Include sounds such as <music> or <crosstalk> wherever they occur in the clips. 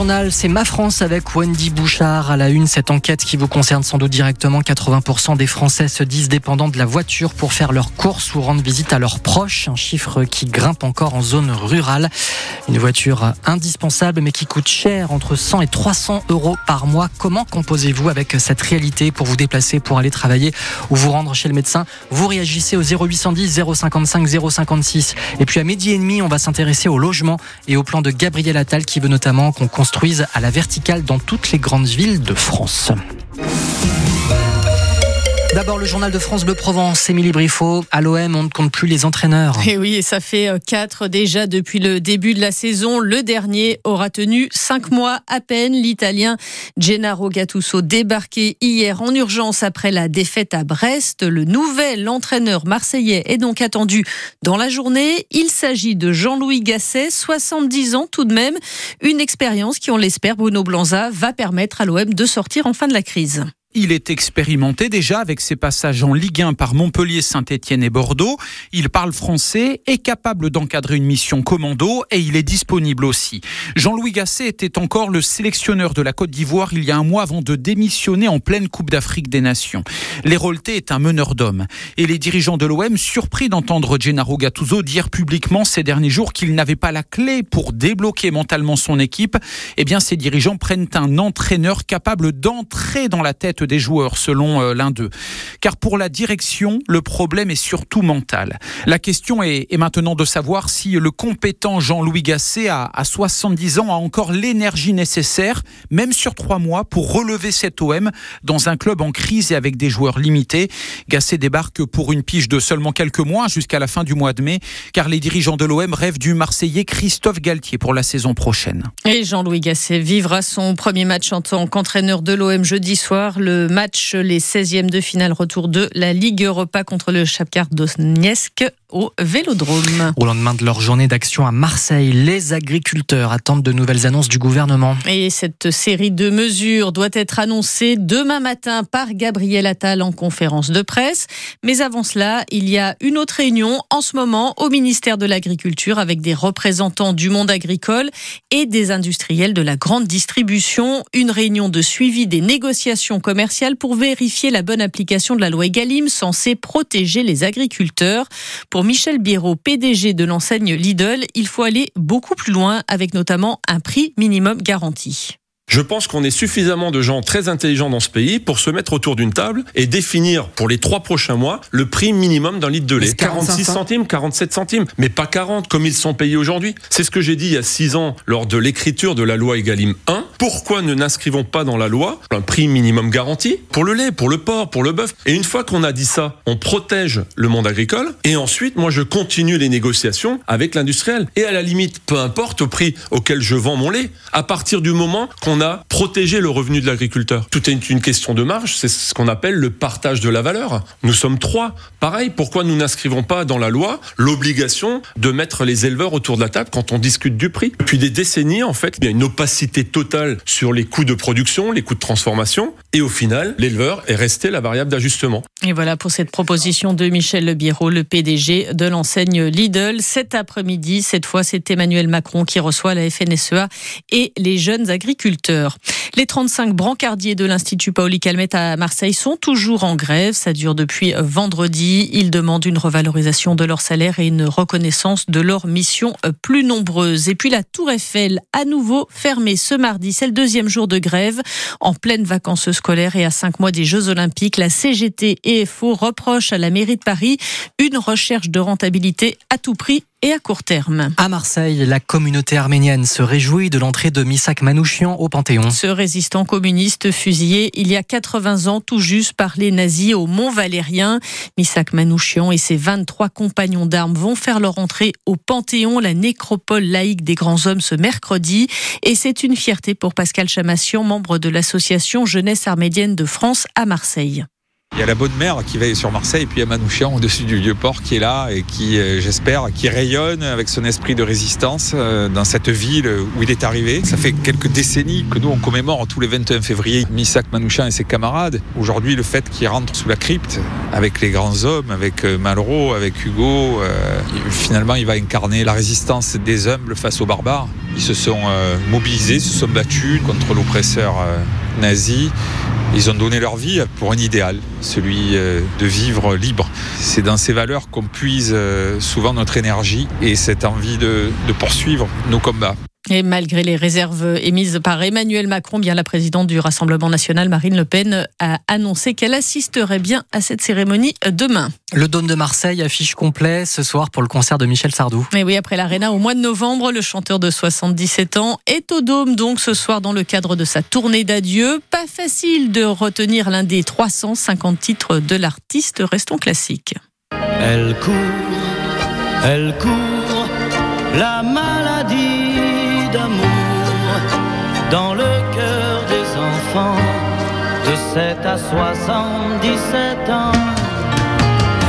journal, c'est Ma France avec Wendy Bouchard à la une. Cette enquête qui vous concerne sans doute directement. 80% des Français se disent dépendants de la voiture pour faire leurs courses ou rendre visite à leurs proches. Un chiffre qui grimpe encore en zone rurale. Une voiture indispensable mais qui coûte cher, entre 100 et 300 euros par mois. Comment composez-vous avec cette réalité pour vous déplacer, pour aller travailler ou vous rendre chez le médecin? Vous réagissez au 0810 055 056. Et puis à midi et demi, on va s'intéresser au logement et au plan de Gabriel Attal qui veut notamment qu'on à la verticale dans toutes les grandes villes de France. D'abord, le journal de France Bleu Provence, Émilie Briffaut. À l'OM, on ne compte plus les entraîneurs. Et oui, et ça fait euh, quatre déjà depuis le début de la saison. Le dernier aura tenu cinq mois à peine. L'Italien Gennaro Gattuso débarqué hier en urgence après la défaite à Brest. Le nouvel entraîneur marseillais est donc attendu dans la journée. Il s'agit de Jean-Louis Gasset, 70 ans tout de même. Une expérience qui, on l'espère, Bruno Blanza, va permettre à l'OM de sortir enfin de la crise. Il est expérimenté déjà avec ses passages en Ligue 1 par Montpellier, Saint-Étienne et Bordeaux. Il parle français, est capable d'encadrer une mission commando et il est disponible aussi. Jean-Louis Gasset était encore le sélectionneur de la Côte d'Ivoire il y a un mois avant de démissionner en pleine Coupe d'Afrique des Nations. L'Hérolté est un meneur d'hommes et les dirigeants de l'OM, surpris d'entendre Gennaro Gattuso dire publiquement ces derniers jours qu'il n'avait pas la clé pour débloquer mentalement son équipe, eh bien ces dirigeants prennent un entraîneur capable d'entrer dans la tête des joueurs, selon euh, l'un d'eux. Car pour la direction, le problème est surtout mental. La question est, maintenant de savoir si le compétent Jean-Louis Gasset, à, à 70 ans, a encore l'énergie nécessaire, même sur trois mois, pour relever cet OM dans un club en crise et avec des joueurs limités. Gasset débarque pour une pige de seulement quelques mois jusqu'à la fin du mois de mai, car les dirigeants de l'OM rêvent du Marseillais Christophe Galtier pour la saison prochaine. Et Jean-Louis Gasset vivra son premier match en tant qu'entraîneur de l'OM jeudi soir match, les 16e de finale retour de la Ligue Europa contre le Shakhtar Donetsk au Vélodrome. Au lendemain de leur journée d'action à Marseille, les agriculteurs attendent de nouvelles annonces du gouvernement. Et cette série de mesures doit être annoncée demain matin par Gabriel Attal en conférence de presse. Mais avant cela, il y a une autre réunion en ce moment au ministère de l'Agriculture avec des représentants du monde agricole et des industriels de la grande distribution. Une réunion de suivi des négociations commerciales pour vérifier la bonne application de la loi Egalim censée protéger les agriculteurs. Pour Michel Biérot, PDG de l'enseigne Lidl, il faut aller beaucoup plus loin avec notamment un prix minimum garanti. Je pense qu'on est suffisamment de gens très intelligents dans ce pays pour se mettre autour d'une table et définir pour les trois prochains mois le prix minimum d'un litre de lait. 46 centimes, 47 centimes, mais pas 40 comme ils sont payés aujourd'hui. C'est ce que j'ai dit il y a six ans lors de l'écriture de la loi Egalim 1. Pourquoi ne n'inscrivons pas dans la loi un prix minimum garanti pour le lait, pour le porc, pour le bœuf? Et une fois qu'on a dit ça, on protège le monde agricole et ensuite, moi, je continue les négociations avec l'industriel. Et à la limite, peu importe au prix auquel je vends mon lait, à partir du moment qu'on a protégé le revenu de l'agriculteur. Tout est une question de marge, c'est ce qu'on appelle le partage de la valeur. Nous sommes trois. Pareil, pourquoi nous n'inscrivons pas dans la loi l'obligation de mettre les éleveurs autour de la table quand on discute du prix? Depuis des décennies, en fait, il y a une opacité totale sur les coûts de production, les coûts de transformation, et au final, l'éleveur est resté la variable d'ajustement. Et voilà pour cette proposition de Michel Le le PDG de l'enseigne Lidl. Cet après-midi, cette fois, c'est Emmanuel Macron qui reçoit la FNSEA et les jeunes agriculteurs. Les 35 brancardiers de l'Institut Paoli Calmette à Marseille sont toujours en grève. Ça dure depuis vendredi. Ils demandent une revalorisation de leur salaire et une reconnaissance de leurs missions plus nombreuses. Et puis la Tour Eiffel, à nouveau fermée ce mardi. C'est le deuxième jour de grève. En pleine vacances scolaires et à cinq mois des Jeux Olympiques, la CGT et FO reprochent à la mairie de Paris une recherche de rentabilité à tout prix et à court terme. À Marseille, la communauté arménienne se réjouit de l'entrée de Misak Manouchian au Panthéon. Ce résistant communiste fusillé il y a 80 ans tout juste par les nazis au Mont Valérien. Misak Manouchian et ses 23 compagnons d'armes vont faire leur entrée au Panthéon, la nécropole laïque des grands hommes ce mercredi. Et c'est une fierté pour Pascal Chamassian, membre de l'association Jeunesse arménienne de France à Marseille. Il y a la bonne mère qui veille sur Marseille, et puis il y a Manouchian au-dessus du lieu port qui est là et qui, euh, j'espère, qui rayonne avec son esprit de résistance euh, dans cette ville où il est arrivé. Ça fait quelques décennies que nous, on commémore tous les 21 février Misak Manouchian et ses camarades. Aujourd'hui, le fait qu'il rentre sous la crypte avec les grands hommes, avec euh, Malraux, avec Hugo, finalement, il va incarner la résistance des humbles face aux barbares Ils se sont mobilisés, se sont battus contre l'oppresseur nazi. Ils ont donné leur vie pour un idéal, celui euh, de vivre libre. C'est dans ces valeurs qu'on puise souvent notre énergie et cette envie de, de poursuivre nos combats. Et malgré les réserves émises par Emmanuel Macron, bien la présidente du Rassemblement national, Marine Le Pen, a annoncé qu'elle assisterait bien à cette cérémonie demain. Le Dôme de Marseille affiche complet ce soir pour le concert de Michel Sardou. Mais oui, après l'Arena au mois de novembre, le chanteur de 77 ans est au Dôme donc ce soir dans le cadre de sa tournée d'adieu. Pas facile de retenir l'un des 350 titres de l'artiste. Restons classiques. Elle court, elle court, la 7 à 77 ans.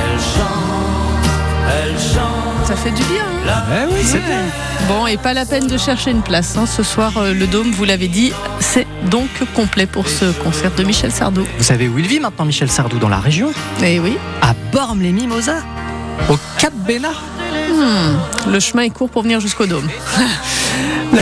Elle chante, elle chante. Ça fait du bien. Hein eh oui, c'est bien. Bon, et pas la peine de chercher une place. Hein. Ce soir, euh, le Dôme, vous l'avez dit, c'est donc complet pour ce concert de Michel Sardou. Vous savez où il vit maintenant, Michel Sardou, dans la région? Eh oui. À Bormes-les-Mimosas, au Cap Bénard. Hmm, le chemin est court pour venir jusqu'au Dôme. <laughs>